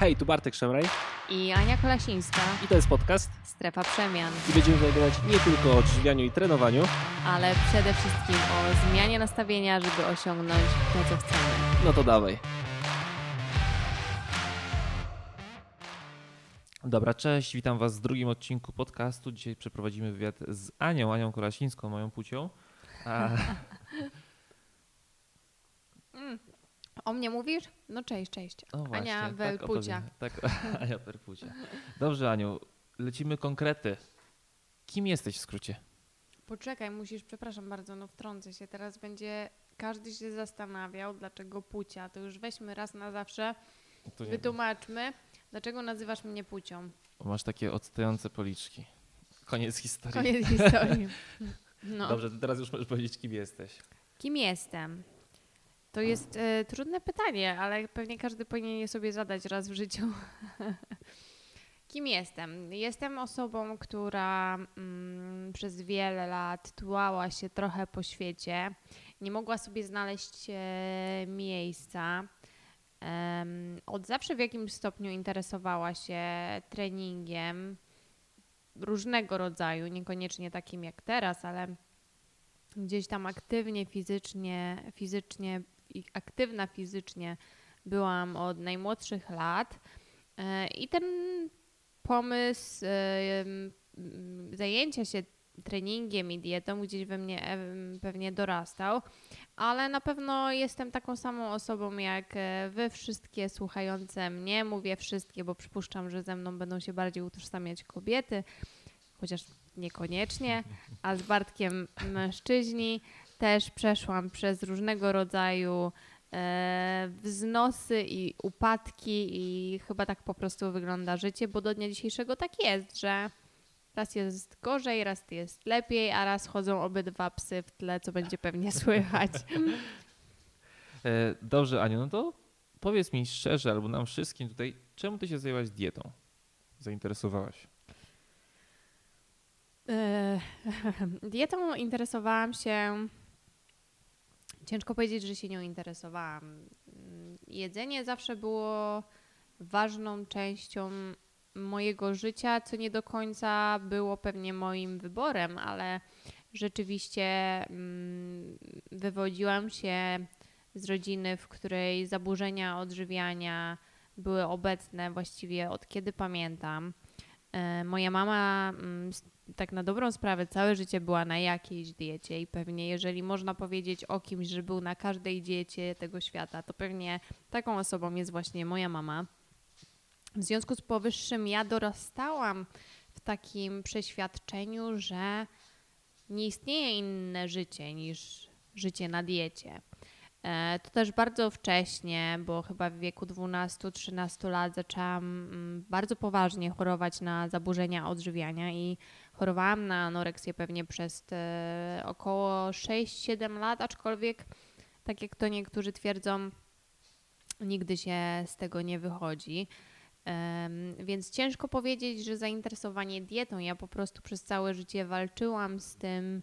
Hej, tu Bartek Szemraj i Ania Kolasińska. i to jest podcast Strefa Przemian, i będziemy rozmawiać nie tylko o odżywianiu i trenowaniu, ale przede wszystkim o zmianie nastawienia, żeby osiągnąć to, co chcemy. no to dawaj. Dobra, cześć, witam Was w drugim odcinku podcastu. Dzisiaj przeprowadzimy wywiad z Anią, Anią Kolasińską, moją płcią. A, O mnie mówisz? No cześć, cześć. no właśnie, Ania tak, Welpucia. tobie. Tak, Ania Perpucia. Dobrze, Aniu, lecimy konkrety. Kim jesteś w skrócie? Poczekaj, musisz, przepraszam bardzo, no wtrącę się. Teraz będzie, każdy się zastanawiał, dlaczego Pucia. To już weźmy raz na zawsze, To wytłumaczmy, dlaczego nazywasz mnie Pucią. Masz takie odstające policzki. Koniec historii. Koniec historii. No. Dobrze, to teraz już możesz powiedzieć, kim jesteś. Kim jestem? To jest e, trudne pytanie, ale pewnie każdy powinien je sobie zadać raz w życiu. Kim jestem? Jestem osobą, która mm, przez wiele lat tułała się trochę po świecie, nie mogła sobie znaleźć e, miejsca. Od zawsze w jakimś stopniu interesowała się treningiem różnego rodzaju, niekoniecznie takim jak teraz, ale gdzieś tam aktywnie fizycznie, fizycznie aktywna fizycznie byłam od najmłodszych lat. E, I ten pomysł e, zajęcia się treningiem i dietą gdzieś we mnie em, pewnie dorastał, ale na pewno jestem taką samą osobą jak e, wy wszystkie słuchające mnie. Mówię wszystkie, bo przypuszczam, że ze mną będą się bardziej utożsamiać kobiety, chociaż niekoniecznie, a z Bartkiem mężczyźni. Też przeszłam przez różnego rodzaju e, wznosy i upadki i chyba tak po prostu wygląda życie, bo do dnia dzisiejszego tak jest, że raz jest gorzej, raz jest lepiej, a raz chodzą obydwa psy w tle, co będzie pewnie słychać. E, dobrze, Aniu, no to powiedz mi szczerze, albo nam wszystkim tutaj, czemu ty się zajęłaś dietą? Zainteresowałaś? E, Dietą interesowałam się. Ciężko powiedzieć, że się nią interesowałam. Jedzenie zawsze było ważną częścią mojego życia, co nie do końca było pewnie moim wyborem, ale rzeczywiście mm, wywodziłam się z rodziny, w której zaburzenia odżywiania były obecne właściwie od kiedy pamiętam. E, Moja mama mm, tak na dobrą sprawę całe życie była na jakiejś diecie i pewnie jeżeli można powiedzieć o kimś, że był na każdej diecie tego świata, to pewnie taką osobą jest właśnie moja mama. W związku z powyższym ja dorastałam w takim przeświadczeniu, że nie istnieje inne życie niż życie na diecie. E, To też bardzo wcześnie, bo chyba w wieku 12-13 lat zaczęłam mm, bardzo poważnie chorować na zaburzenia odżywiania i chorowałam na anoreksję pewnie przez te około 6-7 lat, aczkolwiek tak jak to niektórzy twierdzą, nigdy się z tego nie wychodzi. Więc ciężko powiedzieć, że zainteresowanie dietą. Ja po prostu przez całe życie walczyłam z tym,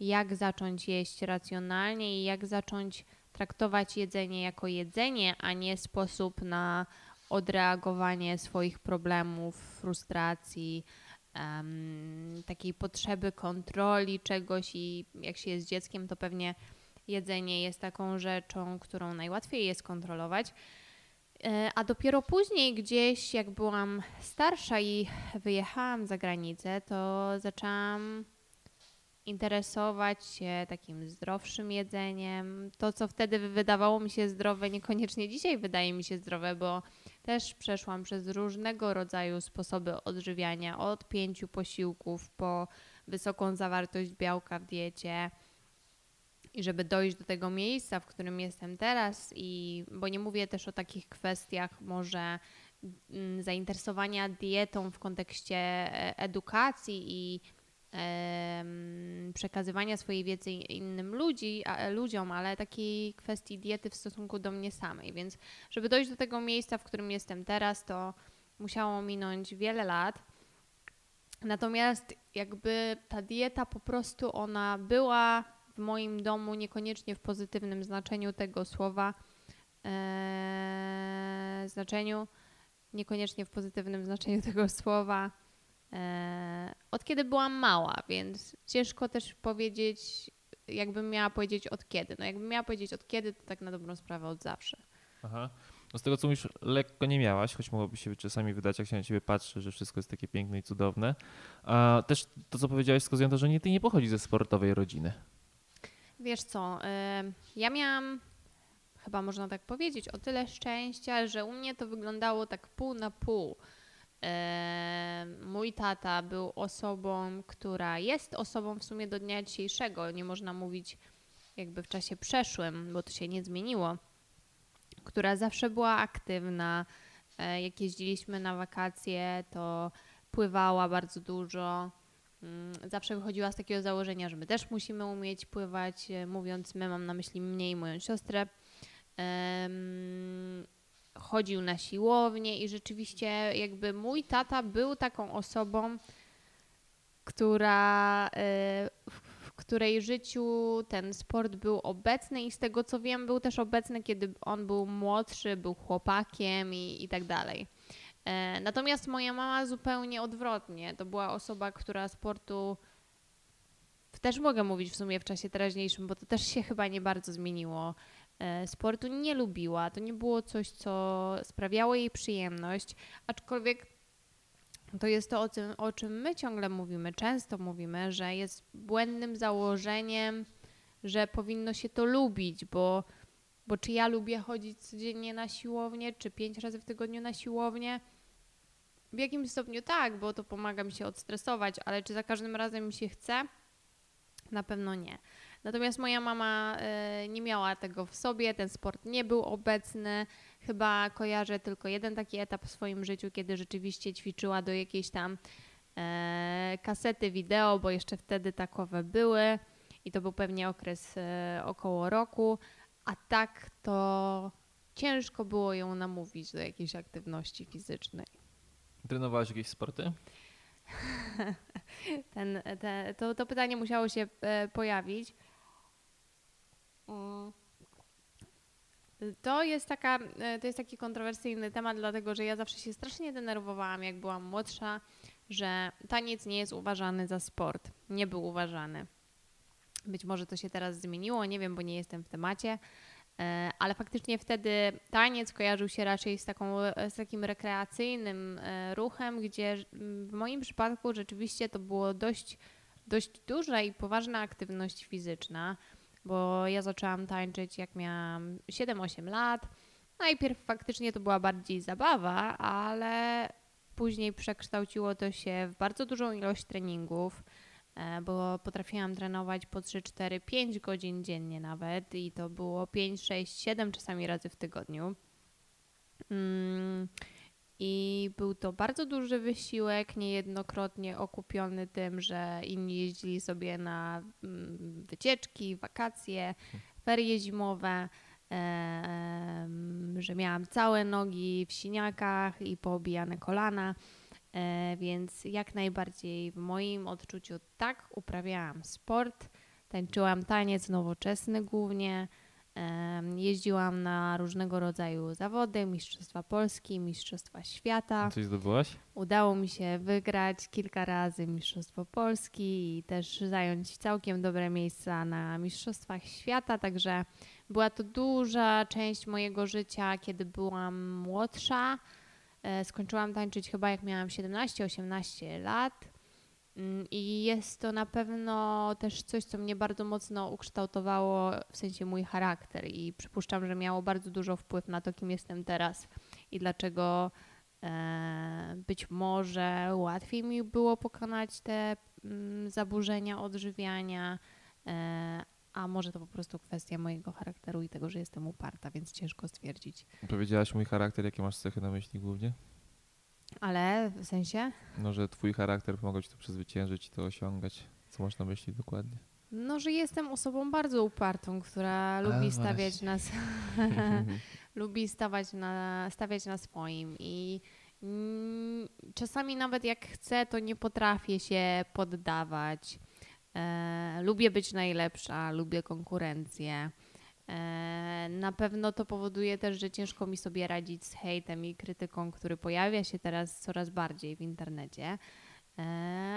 jak zacząć jeść racjonalnie i jak zacząć traktować jedzenie jako jedzenie, a nie sposób na odreagowanie swoich problemów, frustracji, em, takiej potrzeby kontroli czegoś i jak się jest dzieckiem, to pewnie jedzenie jest taką rzeczą, którą najłatwiej jest kontrolować. E, A dopiero później, gdzieś jak byłam starsza i wyjechałam za granicę, to zaczęłam interesować się takim zdrowszym jedzeniem. To, co wtedy wydawało mi się zdrowe, niekoniecznie dzisiaj wydaje mi się zdrowe, bo też przeszłam przez różnego rodzaju sposoby odżywiania, od pięciu posiłków po wysoką zawartość białka w diecie. I żeby dojść do tego miejsca, w którym jestem teraz, i bo nie mówię też o takich kwestiach może mm, zainteresowania dietą w kontekście e, edukacji i przekazywania swojej wiedzy innym ludzi, a, ludziom, ale takiej kwestii diety w stosunku do mnie samej. Więc żeby dojść do tego miejsca, w którym jestem teraz, to musiało minąć wiele lat. Natomiast jakby ta dieta po prostu ona była w moim domu niekoniecznie w pozytywnym znaczeniu tego słowa, znaczeniu niekoniecznie w pozytywnym znaczeniu tego słowa, od kiedy byłam mała, więc ciężko też powiedzieć, jakbym miała powiedzieć od kiedy. No jakbym miała powiedzieć od kiedy, to tak na dobrą sprawę od zawsze. Aha. No z tego co mówisz, lekko nie miałaś, choć mogłoby się czasami wydać, jak się na ciebie patrzy, że wszystko jest takie piękne i cudowne. A też to, co powiedziałeś, wskazuje na to, że nie, ty nie pochodzisz ze sportowej rodziny. Wiesz co, y, ja miałam, chyba można tak powiedzieć, o tyle szczęścia, że u mnie to wyglądało tak pół na pół. Mój tata był osobą, która jest osobą w sumie do dnia dzisiejszego. Nie można mówić jakby w czasie przeszłym, bo to się nie zmieniło. Która zawsze była aktywna. E, Jak jeździliśmy na wakacje, to pływała bardzo dużo. Mm, Zawsze wychodziła z takiego założenia, że my też musimy umieć pływać. E, Mówiąc my, mam na myśli mnie i moją siostrę. Chodził na siłownię i rzeczywiście jakby mój tata był taką osobą, która, w w której życiu ten sport był obecny i z tego co wiem, był też obecny, kiedy on był młodszy, był chłopakiem i, i tak dalej. E, Natomiast moja mama zupełnie odwrotnie. To była osoba, która sportu też mogę mówić w sumie w czasie teraźniejszym, bo to też się chyba nie bardzo zmieniło. E, Sportu nie lubiła, to nie było coś, co sprawiało jej przyjemność, aczkolwiek to jest to, o, tym, o czym my ciągle mówimy, często mówimy, że jest błędnym założeniem, że powinno się to lubić, bo, bo czy ja lubię chodzić codziennie na siłownię, czy pięć razy w tygodniu na siłownię? W jakimś stopniu tak, bo to pomaga mi się odstresować, ale czy za każdym razem mi się chce? Na pewno nie. Natomiast moja mama e, nie miała tego w sobie, ten sport nie był obecny. Chyba kojarzę tylko jeden taki etap w swoim życiu, kiedy rzeczywiście ćwiczyła do jakiejś tam e, kasety wideo, bo jeszcze wtedy takowe były i to był pewnie okres e, około roku, a tak to ciężko było ją namówić do jakiejś aktywności fizycznej. Trenowałaś jakieś sporty? Ten, te, to, to pytanie musiało się pojawić. Mm. To jest, taka, e, to jest taki kontrowersyjny temat, dlatego że ja zawsze się strasznie denerwowałam, jak byłam młodsza, że taniec nie jest uważany za sport. Nie był uważany. Być może to się teraz zmieniło, nie wiem, bo nie jestem w temacie, e, ale faktycznie wtedy taniec kojarzył się raczej z, taką, z takim rekreacyjnym e, ruchem, gdzie w moim przypadku rzeczywiście to było dość, dość duża i poważna aktywność fizyczna, bo ja zaczęłam tańczyć jak miałam 7-8 lat. Najpierw faktycznie to była bardziej zabawa, ale później przekształciło to się w bardzo dużą ilość treningów e, bo potrafiłam trenować po 3, 4, 5 godzin dziennie nawet i to było 5, 6, 7 czasami razy w tygodniu. Mm, I był to bardzo duży wysiłek, niejednokrotnie okupiony tym, że inni jeździli sobie na mm, wycieczki, wakacje, ferie zimowe, że miałam całe nogi w siniakach i poobijane kolana. E, więc jak najbardziej w moim odczuciu tak uprawiałam sport, tańczyłam taniec nowoczesny głównie, jeździłam na różnego rodzaju zawody, Mistrzostwa Polski, Mistrzostwa Świata. Coś zdobyłaś? Udało mi się wygrać kilka razy Mistrzostwo Polski i też zająć całkiem dobre miejsca na Mistrzostwach Świata, także była to duża część mojego życia, kiedy byłam młodsza. E, Skończyłam tańczyć chyba jak miałam 17-18 lat. Mm, I jest to na pewno też coś, co mnie bardzo mocno ukształtowało, w sensie mój charakter. I przypuszczam, że miało bardzo dużo wpływ na to, kim jestem teraz i dlaczego e, być może łatwiej mi było pokonać te mm, zaburzenia odżywiania, e, a może to po prostu kwestia mojego charakteru i tego, że jestem uparta, więc ciężko stwierdzić. Powiedziałaś mój charakter, jakie masz cechy na myśli głównie? Ale w sensie? No, że twój charakter pomagał ci to przezwyciężyć i to osiągać. Co masz na myśli dokładnie? No, że jestem osobą bardzo upartą, która lubi stawiać na, s- lubi stawać na, stawiać na swoim i mm, czasami nawet jak chcę, to nie potrafię się poddawać. E, lubię być najlepsza, lubię konkurencję. E, Na pewno to powoduje też, że ciężko mi sobie radzić z hejtem i krytyką, który pojawia się teraz coraz bardziej w internecie. E,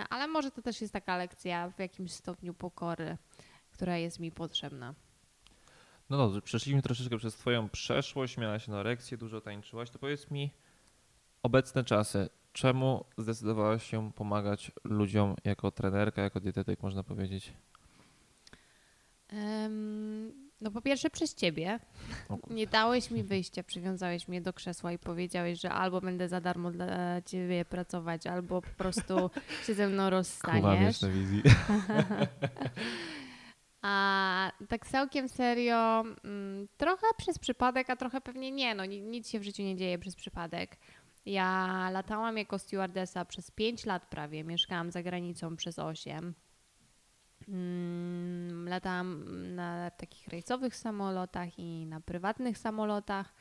Ale może to też jest taka lekcja w jakimś stopniu pokory, która jest mi potrzebna. No dobrze, przeszliśmy troszeczkę przez twoją przeszłość, miałaś anoreksję, dużo tańczyłaś, to powiedz mi obecne czasy. Czemu zdecydowałaś się pomagać ludziom jako trenerka, jako dietetyk, można powiedzieć? Em, No po pierwsze przez ciebie. Nie dałeś mi wyjścia, przywiązałeś mnie do krzesła i powiedziałeś, że albo będę za darmo dla ciebie pracować, albo po prostu się ze mną rozstaniesz. na wizji. A tak całkiem serio, mm, trochę przez przypadek, a trochę pewnie nie. No, ni- nic się w życiu nie dzieje przez przypadek. Ja latałam jako stewardessa przez 5 lat prawie, mieszkałam za granicą przez 8. Mm, Latałam na takich rejsowych samolotach i na prywatnych samolotach.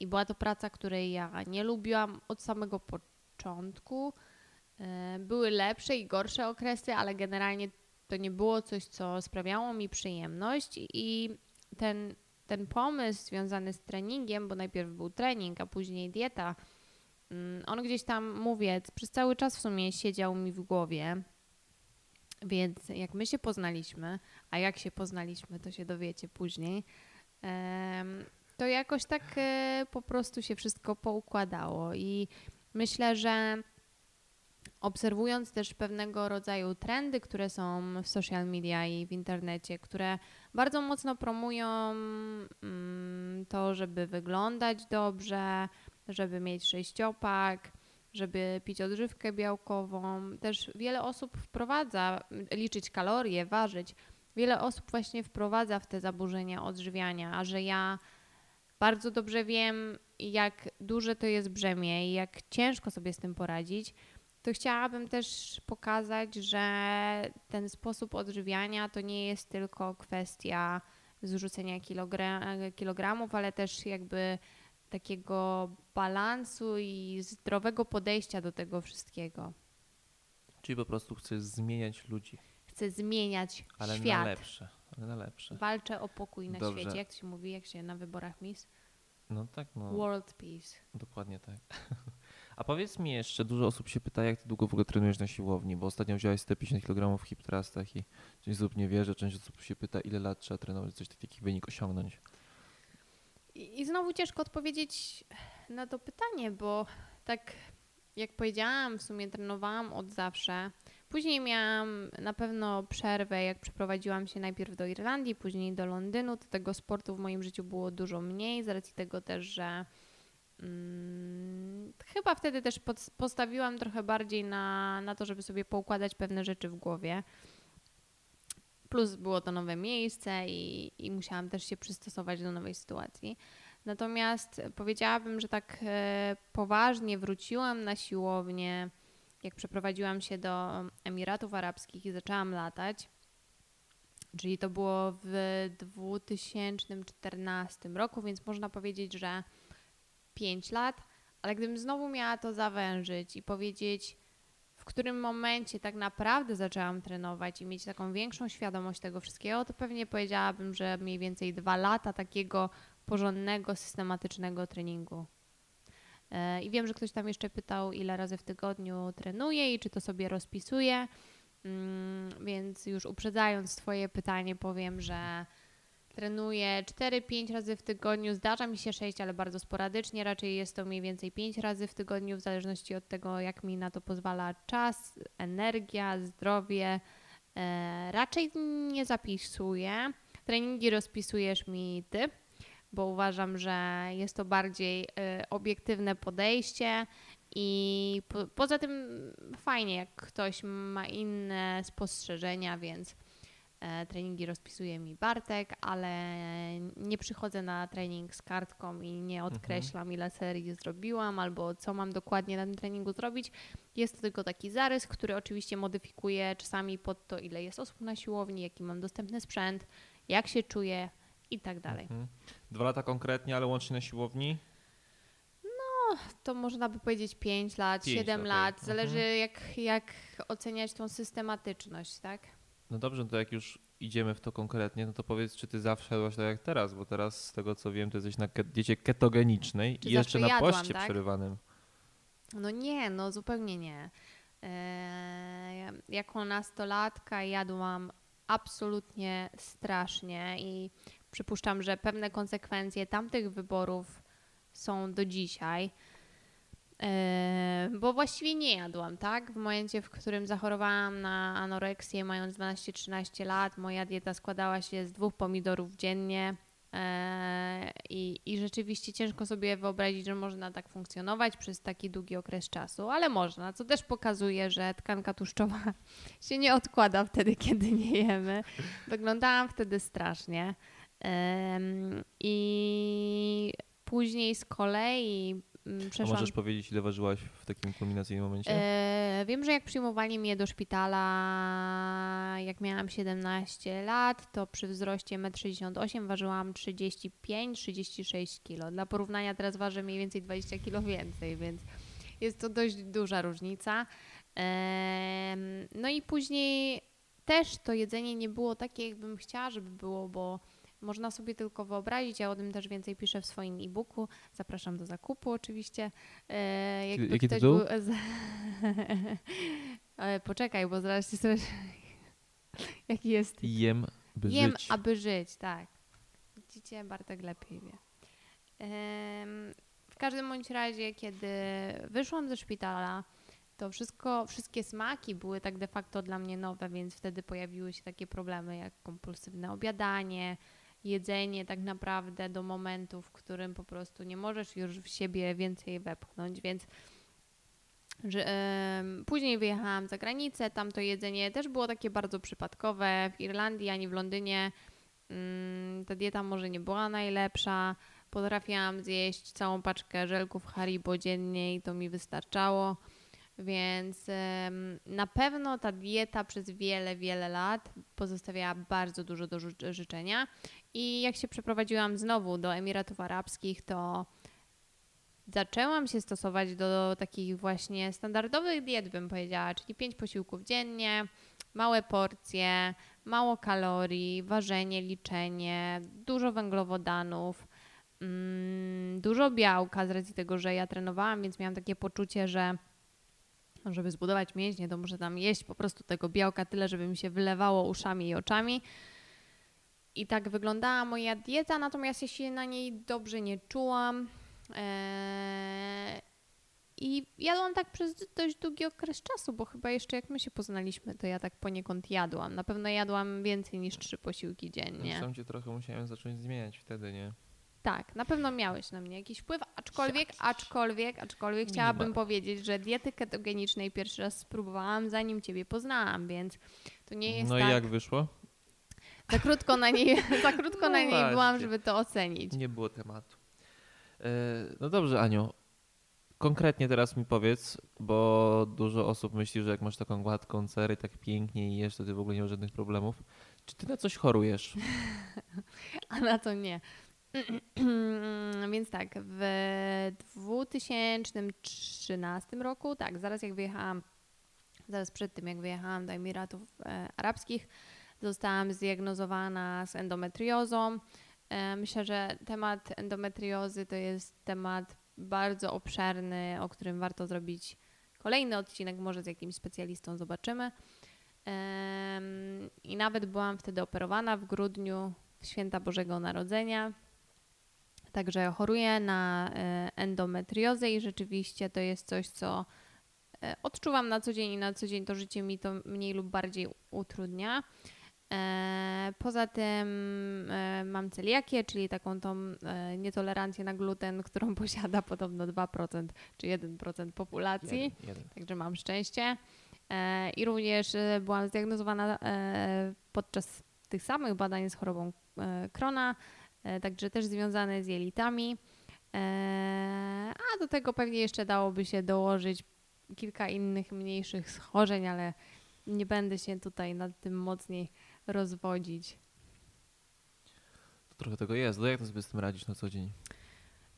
I była to praca, której ja nie lubiłam od samego początku. E, Były lepsze i gorsze okresy, ale generalnie to nie było coś, co sprawiało mi przyjemność i ten, ten pomysł związany z treningiem, bo najpierw był trening, a później dieta, mm, on gdzieś tam, mówię, przez cały czas w sumie siedział mi w głowie. Więc jak my się poznaliśmy, a jak się poznaliśmy, to się dowiecie później, to jakoś tak e, po prostu się wszystko poukładało. I myślę, że obserwując też pewnego rodzaju trendy, które są w social media i w internecie, które bardzo mocno promują mm, to, żeby wyglądać dobrze, żeby mieć sześciopak, żeby pić odżywkę białkową. Też wiele osób wprowadza, liczyć kalorie, ważyć. Wiele osób właśnie wprowadza w te zaburzenia odżywiania, a że ja bardzo dobrze wiem, jak duże to jest brzemię i jak ciężko sobie z tym poradzić, to chciałabym też pokazać, że ten sposób odżywiania to nie jest tylko kwestia zrzucenia kilogra- kilogramów, ale też jakby takiego balansu i zdrowego podejścia do tego wszystkiego. Czyli po prostu chcesz zmieniać ludzi, Chcę zmieniać ale na świat. lepsze. Ale na lepsze. Walczę o pokój na Dobrze. świecie. Jak się mówi, jak się na wyborach Miss? No tak, no. World Peace. Dokładnie tak. A powiedz mi jeszcze, dużo osób się pyta, jak ty długo w ogóle trenujesz na siłowni, bo ostatnio wziąłeś 150 kg w hip thrustach i część osób nie wierzy, część osób się pyta, ile lat trzeba trenować, coś taki wynik osiągnąć. I, I znowu ciężko odpowiedzieć na to pytanie, bo tak jak powiedziałam, w sumie trenowałam od zawsze. Później miałam na pewno przerwę, jak przeprowadziłam się najpierw do Irlandii, później do Londynu. To tego sportu w moim życiu było dużo mniej, z racji tego też, że mm, chyba wtedy też pod, postawiłam trochę bardziej na, na to, żeby sobie poukładać pewne rzeczy w głowie. Plus było to nowe miejsce i, i musiałam też się przystosować do nowej sytuacji. Natomiast powiedziałabym, że tak e, poważnie wróciłam na siłownię, jak przeprowadziłam się do Emiratów Arabskich i zaczęłam latać. Czyli to było w 2014 roku, więc można powiedzieć, że 5 lat. Ale gdybym znowu miała to zawężyć i powiedzieć, w którym momencie tak naprawdę zaczęłam trenować i mieć taką większą świadomość tego wszystkiego, to pewnie powiedziałabym, że mniej więcej dwa lata takiego porządnego, systematycznego treningu. E, I wiem, że ktoś tam jeszcze pytał, ile razy w tygodniu trenuję i czy to sobie rozpisuję. Mm, Więc już uprzedzając Twoje pytanie, powiem, że trenuję 4-5 razy w tygodniu. Zdarza mi się 6, ale bardzo sporadycznie. Raczej jest to mniej więcej 5 razy w tygodniu, w zależności od tego, jak mi na to pozwala czas, energia, zdrowie. E, Raczej nie zapisuję. Treningi rozpisujesz mi Ty bo uważam, że jest to bardziej y, obiektywne podejście i po, poza tym fajnie, jak ktoś ma inne spostrzeżenia, więc e, treningi rozpisuje mi Bartek, ale nie przychodzę na trening z kartką i nie odkreślam, ile serii zrobiłam albo co mam dokładnie na tym treningu zrobić. Jest to tylko taki zarys, który oczywiście modyfikuję czasami pod to, ile jest osób na siłowni, jaki mam dostępny sprzęt, jak się czuję i tak dalej. Mhm. Dwa lata konkretnie, ale łącznie na siłowni? To można by powiedzieć 5 lat, Pięć, 7 okej. lat. Mhm. Zależy jak, jak oceniać tą systematyczność, tak? No dobrze, to jak już idziemy w to konkretnie, no to powiedz, czy ty zawsze jadłaś tak jak teraz, bo teraz z tego co wiem, to jesteś na diecie ketogenicznej Czy i jeszcze na jadłam, poście tak? przerywanym. No nie, no zupełnie nie. Eee, jako nastolatka jadłam absolutnie strasznie i przypuszczam, że pewne konsekwencje tamtych wyborów są do dzisiaj. Eee, bo właściwie nie jadłam, tak? W momencie, w którym zachorowałam na anoreksję, mając 12-13 lat, moja dieta składała się z dwóch pomidorów dziennie. Eee, I, I rzeczywiście ciężko sobie wyobrazić, że można tak funkcjonować przez taki długi okres czasu, ale można, co też pokazuje, że tkanka tłuszczowa się nie odkłada wtedy, kiedy nie jemy. Wyglądałam wtedy strasznie. Em, I później z kolei mm, A przeszłam. możesz powiedzieć, ile ważyłaś w takim kulminacyjnym momencie? E, wiem, że jak przyjmowali mnie do szpitala, jak miałam 17 lat, to przy wzroście 1,68 m ważyłam 35-36 kg. Dla porównania teraz ważę mniej więcej 20 kg więcej, więc jest to dość duża różnica. Em, no i później też to jedzenie nie było takie, jakbym chciała, żeby było, bo można sobie tylko wyobrazić, ja o tym też więcej piszę w swoim e-booku. Zapraszam do zakupu oczywiście. E, jakby Jaki ktoś tytuł? Był. Ale Poczekaj, bo zaraz ci sobie... Jaki jest Jem, by Jem, żyć. aby żyć, tak. Widzicie, Bartek lepiej wie. W każdym bądź razie, kiedy wyszłam ze szpitala, to wszystko, wszystkie smaki były tak de facto dla mnie nowe, więc wtedy pojawiły się takie problemy jak kompulsywne obiadanie, jedzenie tak naprawdę do momentu, w którym po prostu nie możesz już w siebie więcej wepchnąć, więc że, później wyjechałam za granicę, tam to jedzenie też było takie bardzo przypadkowe. W Irlandii ani w Londynie mm, ta dieta może nie była najlepsza. Potrafiłam zjeść całą paczkę żelków Haribo dziennie i to mi wystarczało. Więc na pewno ta dieta przez wiele, wiele lat pozostawiała bardzo dużo do ży- życzenia. I jak się przeprowadziłam znowu do Emiratów Arabskich, to zaczęłam się stosować do takich właśnie standardowych diet, bym powiedziała, czyli pięć posiłków dziennie, małe porcje, mało kalorii, ważenie, liczenie, dużo węglowodanów, mm, dużo białka z racji tego, że ja trenowałam, więc miałam takie poczucie, że żeby zbudować mięśnie, to muszę tam jeść po prostu tego białka tyle, żeby mi się wylewało uszami i oczami. I tak wyglądała moja dieta, natomiast ja się na niej dobrze nie czułam. Eee, I jadłam tak przez dość długi okres czasu, bo chyba jeszcze jak my się poznaliśmy, to ja tak poniekąd jadłam. Na pewno jadłam więcej niż trzy posiłki dziennie. Zresztą cię trochę musiałem zacząć zmieniać wtedy, nie? Tak, na pewno miałeś na mnie jakiś wpływ, aczkolwiek, aczkolwiek, aczkolwiek chciałabym Minimalny. powiedzieć, że diety ketogenicznej pierwszy raz spróbowałam, zanim Ciebie poznałam, więc to nie jest No i tak, jak wyszło? za krótko na niej, za krótko na No niej byłam, żeby to ocenić. Nie było tematu. E, No dobrze, Aniu. Konkretnie teraz mi powiedz, bo dużo osób myśli, że jak masz taką gładką cerę, tak pięknie i jesz, to ty w ogóle nie masz żadnych problemów. Czy ty na coś chorujesz? a na to nie. Więc tak, w 2013 roku, tak, zaraz jak wyjechałam, zaraz przed tym jak wyjechałam do Emiratów e, Arabskich, zostałam zdiagnozowana z endometriozą. E, myślę, że temat endometriozy to jest temat bardzo obszerny, o którym warto zrobić kolejny odcinek, może z jakimś specjalistą zobaczymy. I nawet byłam wtedy operowana w grudniu w święta Bożego Narodzenia. Także choruję na e, endometriozę i rzeczywiście to jest coś, co e, odczuwam na co dzień i na co dzień to życie mi to mniej lub bardziej utrudnia. E, Poza tym mam celiakię, czyli taką tą nietolerancję na gluten, którą posiada podobno 2% czy 1% populacji. Jeden, jeden. Także mam szczęście. I również byłam zdiagnozowana podczas tych samych badań z chorobą Krona, także też związane z jelitami. E, A do tego pewnie jeszcze dałoby się dołożyć kilka innych mniejszych schorzeń, ale nie będę się tutaj nad tym mocniej rozwodzić. To trochę tego jest. No jak ty sobie z tym radzisz na co dzień?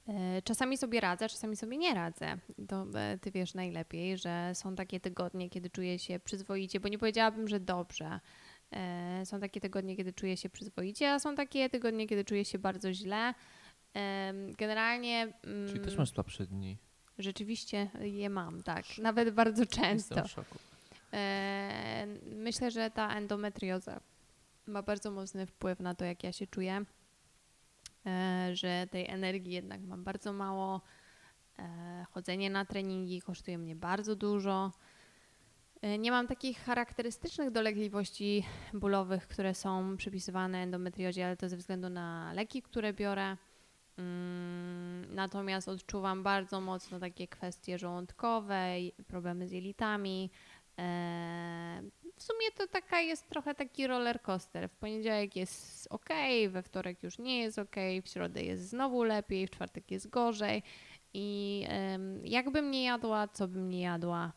E, Czasami sobie radzę, czasami sobie nie radzę. To e, ty wiesz najlepiej, że są takie tygodnie, kiedy czuję się przyzwoicie, bo nie powiedziałabym, że dobrze. E, Są takie tygodnie, kiedy czuję się przyzwoicie, a są takie tygodnie, kiedy czuję się bardzo źle. Generalnie Czyli też mm, masz słabsze dni. rzeczywiście je mam, tak. Nawet bardzo często. Jestem w szoku. E, Myślę, że ta endometrioza ma bardzo mocny wpływ na to, jak ja się czuję, E, że tej energii jednak mam bardzo mało. Chodzenie na treningi kosztuje mnie bardzo dużo. E, Nie mam takich charakterystycznych dolegliwości bólowych, które są przypisywane endometriozie, ale to ze względu na leki, które biorę. Mm, Natomiast odczuwam bardzo mocno takie kwestie żołądkowe, problemy z jelitami. E, W sumie to taka jest trochę taki roller coaster. W poniedziałek jest ok, we wtorek już nie jest ok, w środę jest znowu lepiej, w czwartek jest gorzej. I jakbym nie jadła, co bym nie jadła,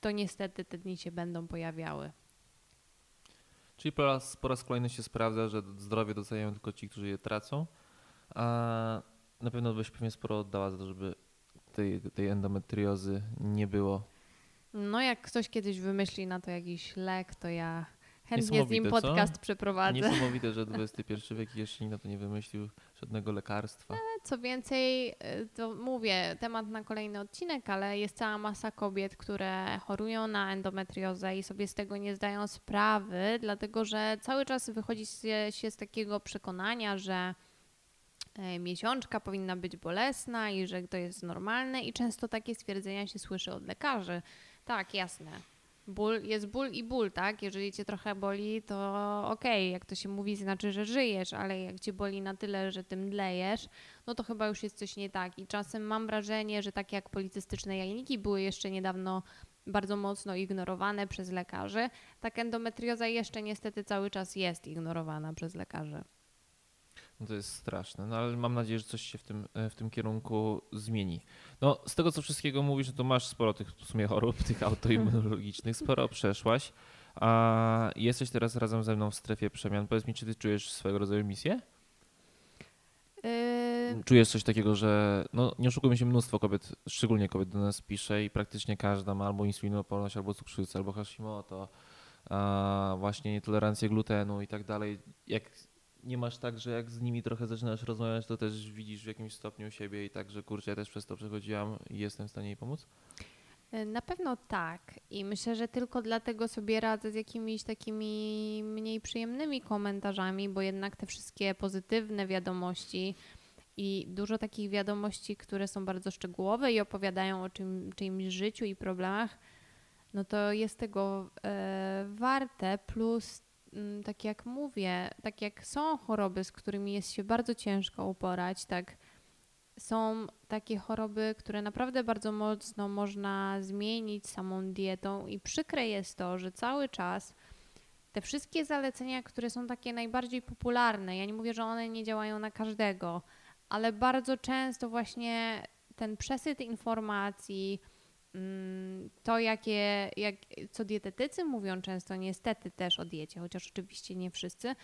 to niestety te dni się będą pojawiały. Czyli po raz, po raz kolejny się sprawdza, że zdrowie doceniają tylko ci, którzy je tracą. A na pewno byś pewnie sporo oddała za to, żeby tej, tej endometriozy nie było. No jak ktoś kiedyś wymyśli na to jakiś lek, to ja chętnie z nim Niesamowite, co? podcast przeprowadzę. Niesamowite, że XXI wiek jeszcze nikt na to nie wymyślił żadnego lekarstwa. Co więcej, y, to mówię, temat na kolejny odcinek, ale jest cała masa kobiet, które chorują na endometriozę i sobie z tego nie zdają sprawy, dlatego że cały czas wychodzi się, się z takiego przekonania, że e, miesiączka powinna być bolesna i że to jest normalne i często takie stwierdzenia się słyszy od lekarzy. Tak, jasne. Ból, jest ból i ból, tak? Jeżeli cię trochę boli, to okej, jak to się mówi, znaczy, że żyjesz, ale jak cię boli na tyle, że tym dlejesz, no to chyba już jest coś nie tak. I czasem mam wrażenie, że takie jak policystyczne jajniki były jeszcze niedawno bardzo mocno ignorowane przez lekarzy, tak endometrioza jeszcze niestety cały czas jest ignorowana przez lekarzy. No to jest straszne, no ale mam nadzieję, że coś się w tym, w tym kierunku zmieni. No z tego co wszystkiego mówisz, no to masz sporo tych w sumie chorób, tych autoimmunologicznych, sporo przeszłaś, a jesteś teraz razem ze mną w strefie przemian. Powiedz mi, czy ty czujesz swego rodzaju misję? Yy, Czujesz coś takiego, że no nie oszukujmy się, mnóstwo kobiet, szczególnie kobiet do nas pisze i praktycznie każda ma albo insulinooporność, albo cukrzycę, albo Hashimoto, a właśnie nietolerancję glutenu i tak dalej. Jak nie masz tak, że jak z nimi trochę zaczynasz rozmawiać, to też widzisz w jakimś stopniu siebie i tak, że kurczę, ja też przez to przechodziłam i jestem w stanie jej pomóc? Na pewno tak. I myślę, że tylko dlatego sobie radzę z jakimiś takimi mniej przyjemnymi komentarzami, bo jednak te wszystkie pozytywne wiadomości i dużo takich wiadomości, które są bardzo szczegółowe i opowiadają o czym, czyimś życiu i problemach, no to jest tego e, warte. Plus, tak jak mówię, tak jak są choroby, z którymi jest się bardzo ciężko uporać, tak są takie choroby, które naprawdę bardzo mocno można zmienić samą dietą i przykre jest to, że cały czas te wszystkie zalecenia, które są takie najbardziej popularne, ja nie mówię, że one nie działają na każdego, ale bardzo często właśnie ten przesyt informacji, mm, to jakie, jak, co dietetycy mówią często, niestety też o diecie, chociaż oczywiście nie wszyscy,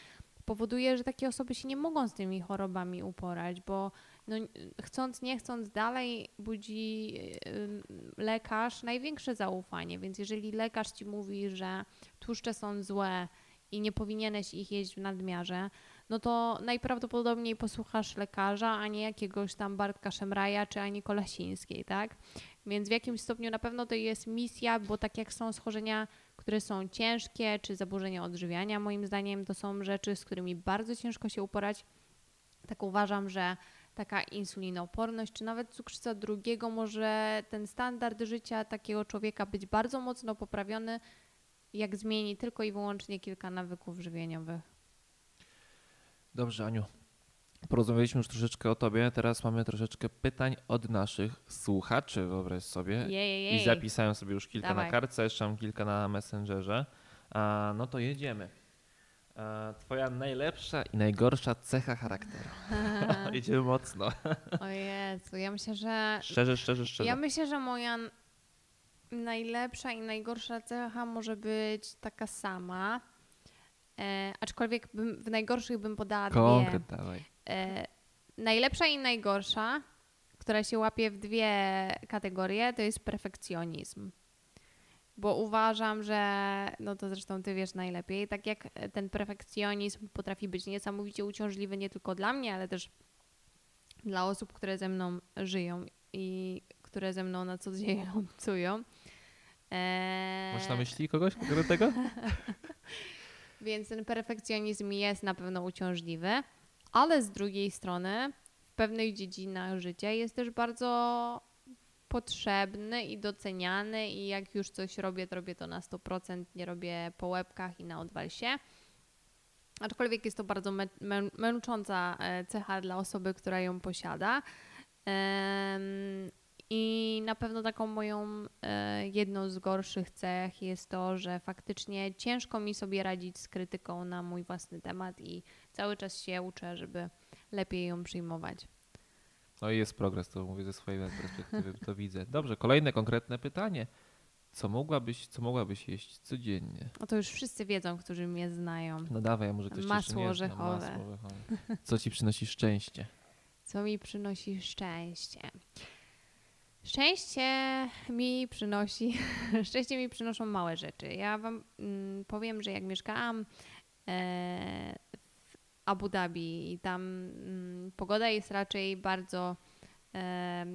powoduje, że takie osoby się nie mogą z tymi chorobami uporać, bo no, chcąc, nie chcąc, dalej budzi ym, lekarz największe zaufanie. Więc jeżeli lekarz ci mówi, że tłuszcze są złe i nie powinieneś ich jeść w nadmiarze, no to najprawdopodobniej posłuchasz lekarza, a nie jakiegoś tam Bartka Szemraja czy Ani Kolasińskiej, tak? Więc w jakimś stopniu na pewno to jest misja, bo tak jak są schorzenia, które są ciężkie, czy zaburzenia odżywiania, moim zdaniem to są rzeczy, z którymi bardzo ciężko się uporać. Tak uważam, że taka insulinooporność, czy nawet cukrzyca drugiego, może ten standard życia takiego człowieka być bardzo mocno poprawiony, jak zmieni tylko i wyłącznie kilka nawyków żywieniowych. Dobrze, Aniu. Porozmawialiśmy już troszeczkę o tobie, teraz mamy troszeczkę pytań od naszych słuchaczy, wyobraź sobie. Jej, jej, I zapisałem sobie już kilka Dawaj. na kartce, jeszcze mam kilka na Messengerze. A, no to jedziemy. A, twoja najlepsza i najgorsza cecha charakteru. Jedziemy mocno. O Jezu, ja myślę, że Szczerze, szczerze, szczerze. Ja myślę, że moja najlepsza i najgorsza cecha może być taka sama. E, aczkolwiek bym, w najgorszych bym podała dwie. Konkret dawaj. E, najlepsza i najgorsza, która się łapie w dwie kategorie, to jest perfekcjonizm. bo uważam, że no to zresztą ty wiesz najlepiej, tak jak ten perfekcjonizm potrafi być niesamowicie uciążliwy nie tylko dla mnie, ale też dla osób, które ze mną żyją i które ze mną na co dzień obcują. Eee, Masz na myśli kogoś konkretnego? Więc ten perfekcjonizm jest na pewno uciążliwy, ale z drugiej strony w pewnych dziedzinach życia jest też bardzo potrzebny i doceniany i jak już coś robię, to robię to na 100%, nie robię po łebkach i na odwalsie. Aczkolwiek jest to bardzo mę- mę- męcząca e, cecha dla osoby, która ją posiada. Em, I na pewno taką moją e, jedną z gorszych cech jest to, że faktycznie ciężko mi sobie radzić z krytyką na mój własny temat i cały czas się uczę, żeby lepiej ją przyjmować. No i jest progres, to mówię ze swojej perspektywy, to widzę. Dobrze, kolejne konkretne pytanie. Co mogłabyś, co mogłabyś jeść codziennie? No to już wszyscy wiedzą, którzy mnie znają. No dawaj, a może ktoś Masło jeszcze zna. orzechowe. Masło orzechowe. Co ci przynosi szczęście? Co mi przynosi szczęście? Szczęście mi przynosi, szczęście mi przynoszą małe rzeczy. Ja wam mm, powiem, że jak mieszkałam e, Abu Dhabi i tam mm, pogoda jest raczej bardzo e,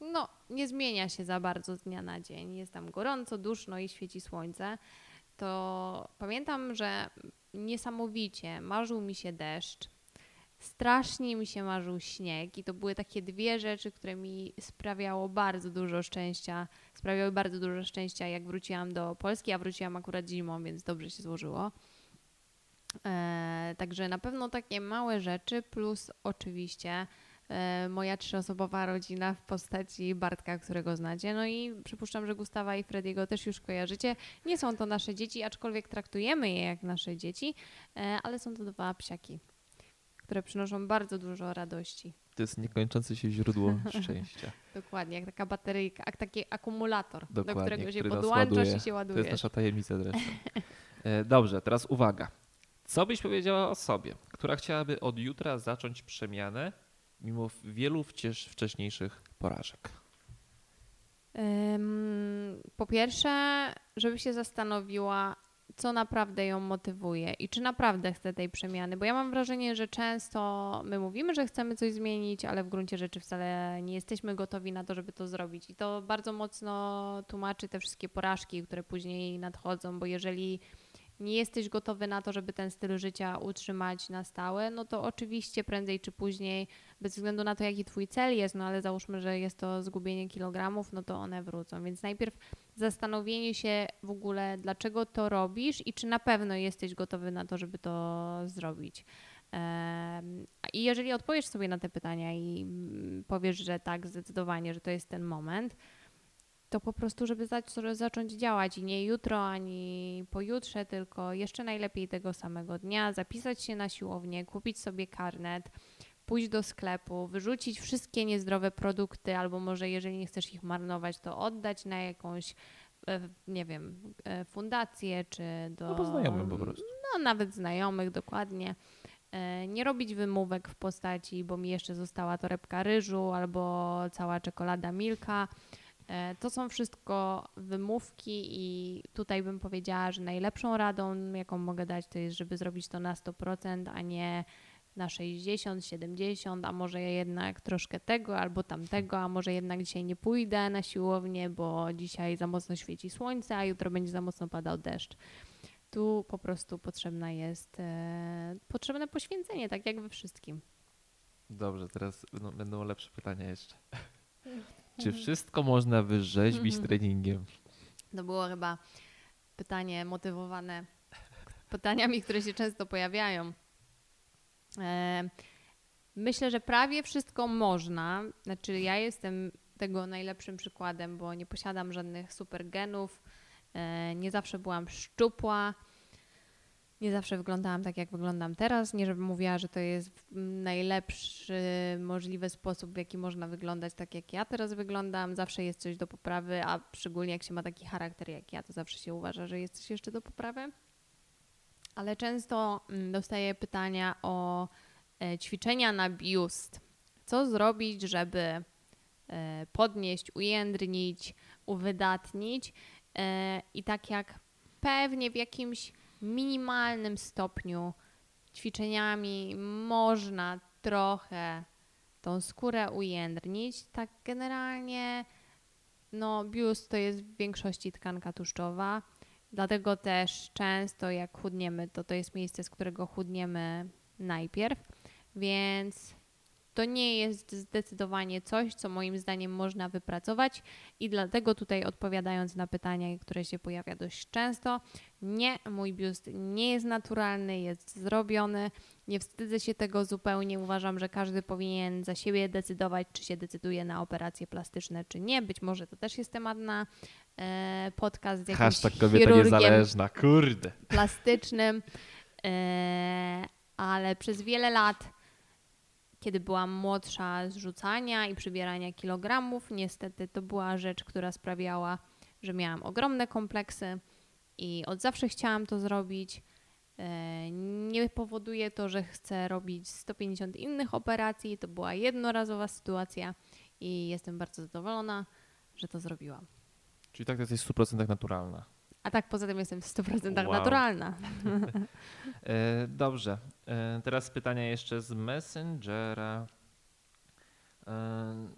no, nie zmienia się za bardzo z dnia na dzień. Jest tam gorąco, duszno i świeci słońce. To pamiętam, że niesamowicie marzył mi się deszcz. Strasznie mi się marzył śnieg i to były takie dwie rzeczy, które mi sprawiało bardzo dużo szczęścia. Sprawiały bardzo dużo szczęścia, jak wróciłam do Polski, a wróciłam akurat zimą, więc dobrze się złożyło. E, także na pewno takie małe rzeczy, plus oczywiście e, moja trzyosobowa rodzina w postaci Bartka, którego znacie. No i przypuszczam, że Gustawa i Frediego też już kojarzycie. Nie są to nasze dzieci, aczkolwiek traktujemy je jak nasze dzieci, e, ale są to dwa psiaki, które przynoszą bardzo dużo radości. To jest niekończące się źródło szczęścia. Dokładnie, jak taka bateryjka, jak taki akumulator, Dokładnie, do którego się podłączasz ładuje. i się To ładujesz. jest nasza tajemnica zresztą. Dobrze, teraz uwaga. Co byś powiedziała o sobie, która chciałaby od jutra zacząć przemianę mimo wielu wcześniejszych porażek? Po pierwsze, żeby się zastanowiła, co naprawdę ją motywuje i czy naprawdę chce tej przemiany, bo ja mam wrażenie, że często my mówimy, że chcemy coś zmienić, ale w gruncie rzeczy wcale nie jesteśmy gotowi na to, żeby to zrobić. I to bardzo mocno tłumaczy te wszystkie porażki, które później nadchodzą, bo jeżeli nie jesteś gotowy na to, żeby ten styl życia utrzymać na stałe, no to oczywiście prędzej czy później, bez względu na to, jaki twój cel jest, no ale załóżmy, że jest to zgubienie kilogramów, no to one wrócą. Więc najpierw zastanowienie się w ogóle, dlaczego to robisz i czy na pewno jesteś gotowy na to, żeby to zrobić. I jeżeli odpowiesz sobie na te pytania i mm, powiesz, że tak, zdecydowanie, że to jest ten moment, to po prostu, żeby za- zacząć działać i nie jutro, ani pojutrze, tylko jeszcze najlepiej tego samego dnia, zapisać się na siłownię, kupić sobie karnet, pójść do sklepu, wyrzucić wszystkie niezdrowe produkty, albo może jeżeli nie chcesz ich marnować, to oddać na jakąś, e, nie wiem, e, fundację, czy do... No bo znajomym po prostu. No nawet znajomych, dokładnie. E, Nie robić wymówek w postaci, bo mi jeszcze została torebka ryżu albo cała czekolada Milka. E, To są wszystko wymówki i tutaj bym powiedziała, że najlepszą radą, jaką mogę dać, to jest, żeby zrobić to na 100%, a nie na 60, 70, a może jednak troszkę tego albo tamtego, a może jednak dzisiaj nie pójdę na siłownię, bo dzisiaj za mocno świeci słońce, a jutro będzie za mocno padał deszcz. Tu po prostu potrzebna jest e, potrzebne poświęcenie, tak jak we wszystkim. Dobrze, teraz będą, będą lepsze pytania jeszcze. Czy wszystko można wyrzeźbić Mhm. treningiem? To było chyba pytanie motywowane pytaniami, które się często pojawiają. E, myślę, że prawie wszystko można. Znaczy, ja jestem tego najlepszym przykładem, bo nie posiadam żadnych super genów. E, nie zawsze byłam szczupła. Nie zawsze wyglądałam tak, jak wyglądam teraz. Nie, żebym mówiła, że to jest najlepszy możliwy sposób, w jaki można wyglądać tak, jak ja teraz wyglądam. Zawsze jest coś do poprawy, a szczególnie jak się ma taki charakter jak ja, to zawsze się uważa, że jest coś jeszcze do poprawy. Ale często mm, dostaję pytania o e, ćwiczenia na biust. Co zrobić, żeby e, podnieść, ujędrnić, uwydatnić. E, I tak jak pewnie w jakimś minimalnym stopniu ćwiczeniami można trochę tą skórę ujędrnić, tak generalnie no biust to jest w większości tkanka tłuszczowa, dlatego też często jak chudniemy, to to jest miejsce, z którego chudniemy najpierw, więc to nie jest zdecydowanie coś, co moim zdaniem można wypracować i dlatego tutaj odpowiadając na pytania, które się pojawia dość często, nie, mój biust nie jest naturalny, jest zrobiony, nie wstydzę się tego zupełnie, uważam, że każdy powinien za siebie decydować, czy się decyduje na operacje plastyczne, czy nie, być może to też jest temat na e, podcast z jakimś Hashtag kobieta chirurgiem niezależna, kurde. plastycznym, e, ale przez wiele lat, kiedy byłam młodsza, zrzucania i przybierania kilogramów, niestety to była rzecz, która sprawiała, że miałam ogromne kompleksy i od zawsze chciałam to zrobić. E, Nie powoduje to, że chcę robić 150 innych operacji. To była jednorazowa sytuacja i jestem bardzo zadowolona, że to zrobiłam. Czyli tak to jesteś w 100% naturalna. A tak poza tym jestem w 100% Wow. naturalna. E, dobrze. E, teraz pytania jeszcze z Messengera. E,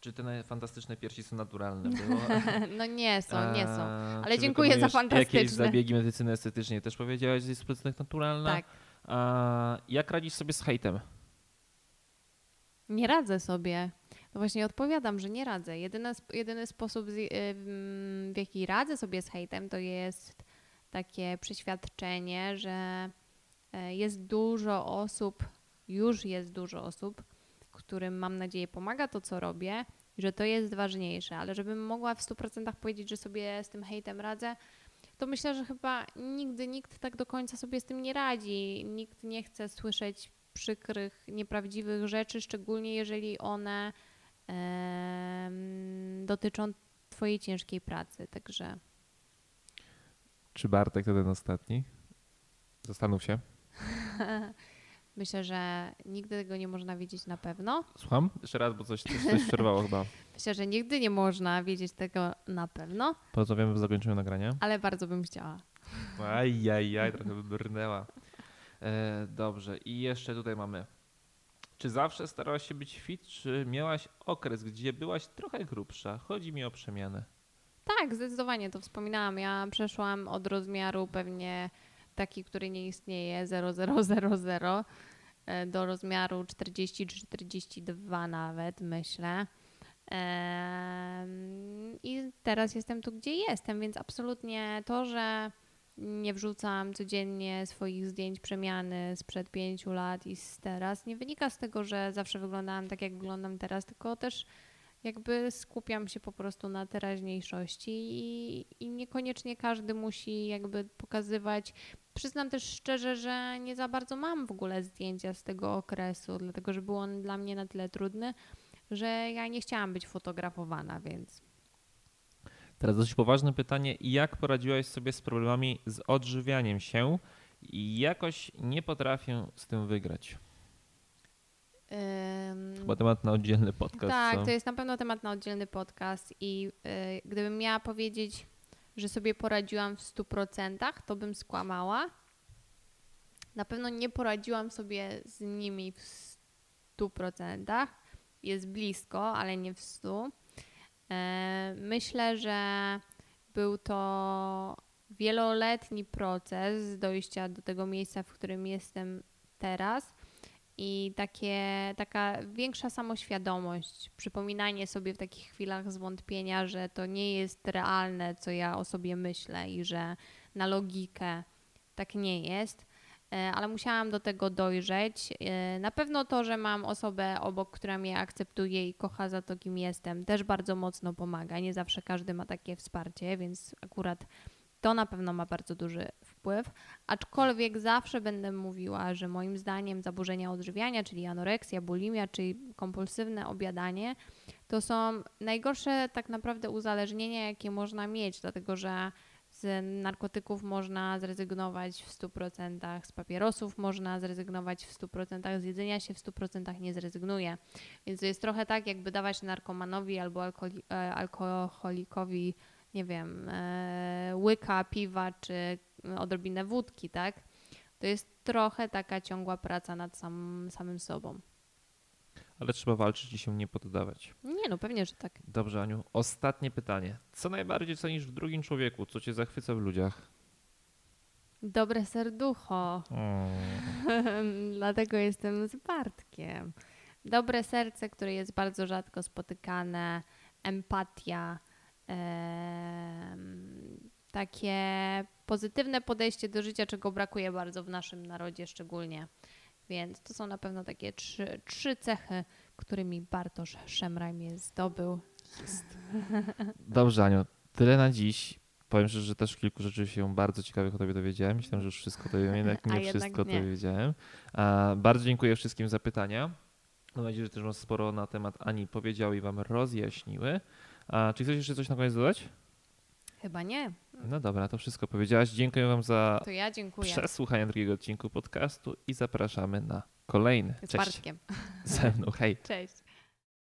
czy te fantastyczne piersi są naturalne? Było? No nie są, nie są. E, Ale czy dziękuję za wykonujesz Jakieś fantastyczne. zabiegi medycyny estetycznej też powiedziałaś, że jest 100% naturalna. Tak. A jak radzisz sobie z hejtem? Nie radzę sobie. No właśnie odpowiadam, że nie radzę. Jedyny, jedyny sposób, ym, w jaki radzę sobie z hejtem, to jest takie przeświadczenie, że e, jest dużo osób, już jest dużo osób, którym mam nadzieję pomaga to, co robię, że to jest ważniejsze. Ale żebym mogła w 100% powiedzieć, że sobie z tym hejtem radzę, to myślę, że chyba nigdy nikt tak do końca sobie z tym nie radzi. Nikt nie chce słyszeć przykrych, nieprawdziwych rzeczy, szczególnie jeżeli one em, dotyczą Twojej ciężkiej pracy. Także Czy Bartek to ten ostatni? Zastanów się. myślę, że nigdy tego nie można wiedzieć na pewno. Słucham? Jeszcze raz, bo coś, coś, coś przerwało chyba. Myślę, że nigdy nie można wiedzieć tego na pewno, Porozmawiamy w zakończeniu nagrania. ale bardzo bym chciała. Aj, aj, aj, trochę wybrnęła. E, dobrze, i jeszcze tutaj mamy. Czy zawsze starałaś się być fit, czy miałaś okres, gdzie byłaś trochę grubsza? Chodzi mi o przemianę. Tak, zdecydowanie to wspominałam. Ja przeszłam od rozmiaru pewnie taki, który nie istnieje, 0000 e, do rozmiaru 40 czy 42 nawet, myślę. I teraz jestem tu, gdzie jestem, więc absolutnie to, że nie wrzucam codziennie swoich zdjęć przemiany sprzed pięciu lat i z teraz, nie wynika z tego, że zawsze wyglądałam tak, jak wyglądam teraz, tylko też jakby skupiam się po prostu na teraźniejszości i, i niekoniecznie każdy musi jakby pokazywać. Przyznam też szczerze, że nie za bardzo mam w ogóle zdjęcia z tego okresu, dlatego że był on dla mnie na tyle trudny, że ja nie chciałam być fotografowana, więc Teraz dość poważne pytanie. Jak poradziłaś sobie z problemami z odżywianiem się? I jakoś nie potrafię z tym wygrać. ym, Chyba temat na oddzielny podcast. Tak, co? to jest na pewno temat na oddzielny podcast i y, gdybym miała powiedzieć, że sobie poradziłam w 100%, to bym skłamała. Na pewno nie poradziłam sobie z nimi w 100%. Jest blisko, ale nie w 100%. E, myślę, że był to wieloletni proces dojścia do tego miejsca, w którym jestem teraz i takie, taka większa samoświadomość, przypominanie sobie w takich chwilach zwątpienia, że to nie jest realne, co ja o sobie myślę i że na logikę tak nie jest. E, Ale musiałam do tego dojrzeć. E, Na pewno to, że mam osobę obok, która mnie akceptuje i kocha za to, kim jestem, też bardzo mocno pomaga. Nie zawsze każdy ma takie wsparcie, więc akurat to na pewno ma bardzo duży wpływ. Aczkolwiek zawsze będę mówiła, że moim zdaniem zaburzenia odżywiania, czyli anoreksja, bulimia, czyli kompulsywne objadanie, to są najgorsze tak naprawdę uzależnienia, jakie można mieć, dlatego że z narkotyków można zrezygnować w 100%, z papierosów można zrezygnować w 100%, z jedzenia się w 100% nie zrezygnuje. Więc to jest trochę tak, jakby dawać narkomanowi albo e, alkoholikowi nie wiem, e, łyka piwa czy odrobinę wódki, tak? To jest trochę taka ciągła praca nad sam, samym sobą. Ale trzeba walczyć i się nie poddawać. Nie no, pewnie, że tak. Dobrze, Aniu. Ostatnie pytanie. Co najbardziej cenisz w drugim człowieku? Co cię zachwyca w ludziach? Dobre serducho. Mm. Dlatego jestem z Bartkiem. Dobre serce, które jest bardzo rzadko spotykane, empatia, em, takie pozytywne podejście do życia, czego brakuje bardzo w naszym narodzie szczególnie. Więc to są na pewno takie trzy, trzy cechy, którymi Bartosz Szemraj mnie zdobył. Dobrze, Aniu. Tyle na dziś. Powiem szczerze, że też kilku rzeczy się bardzo ciekawych o tobie dowiedziałem. Myślałem, że już wszystko to wiem, jednak nie jednak wszystko nie. to wiedziałem. Bardzo dziękuję wszystkim za pytania. Mam nadzieję, że też wam sporo na temat Ani powiedziały i wam rozjaśniły. A, czy chcesz jeszcze coś na koniec dodać? Chyba nie. No dobra, to wszystko powiedziałaś. Dziękuję wam za To ja dziękuję. przesłuchanie drugiego odcinku podcastu i zapraszamy na kolejny. Z Cześć. Bartkiem. Ze mną, hej. Cześć.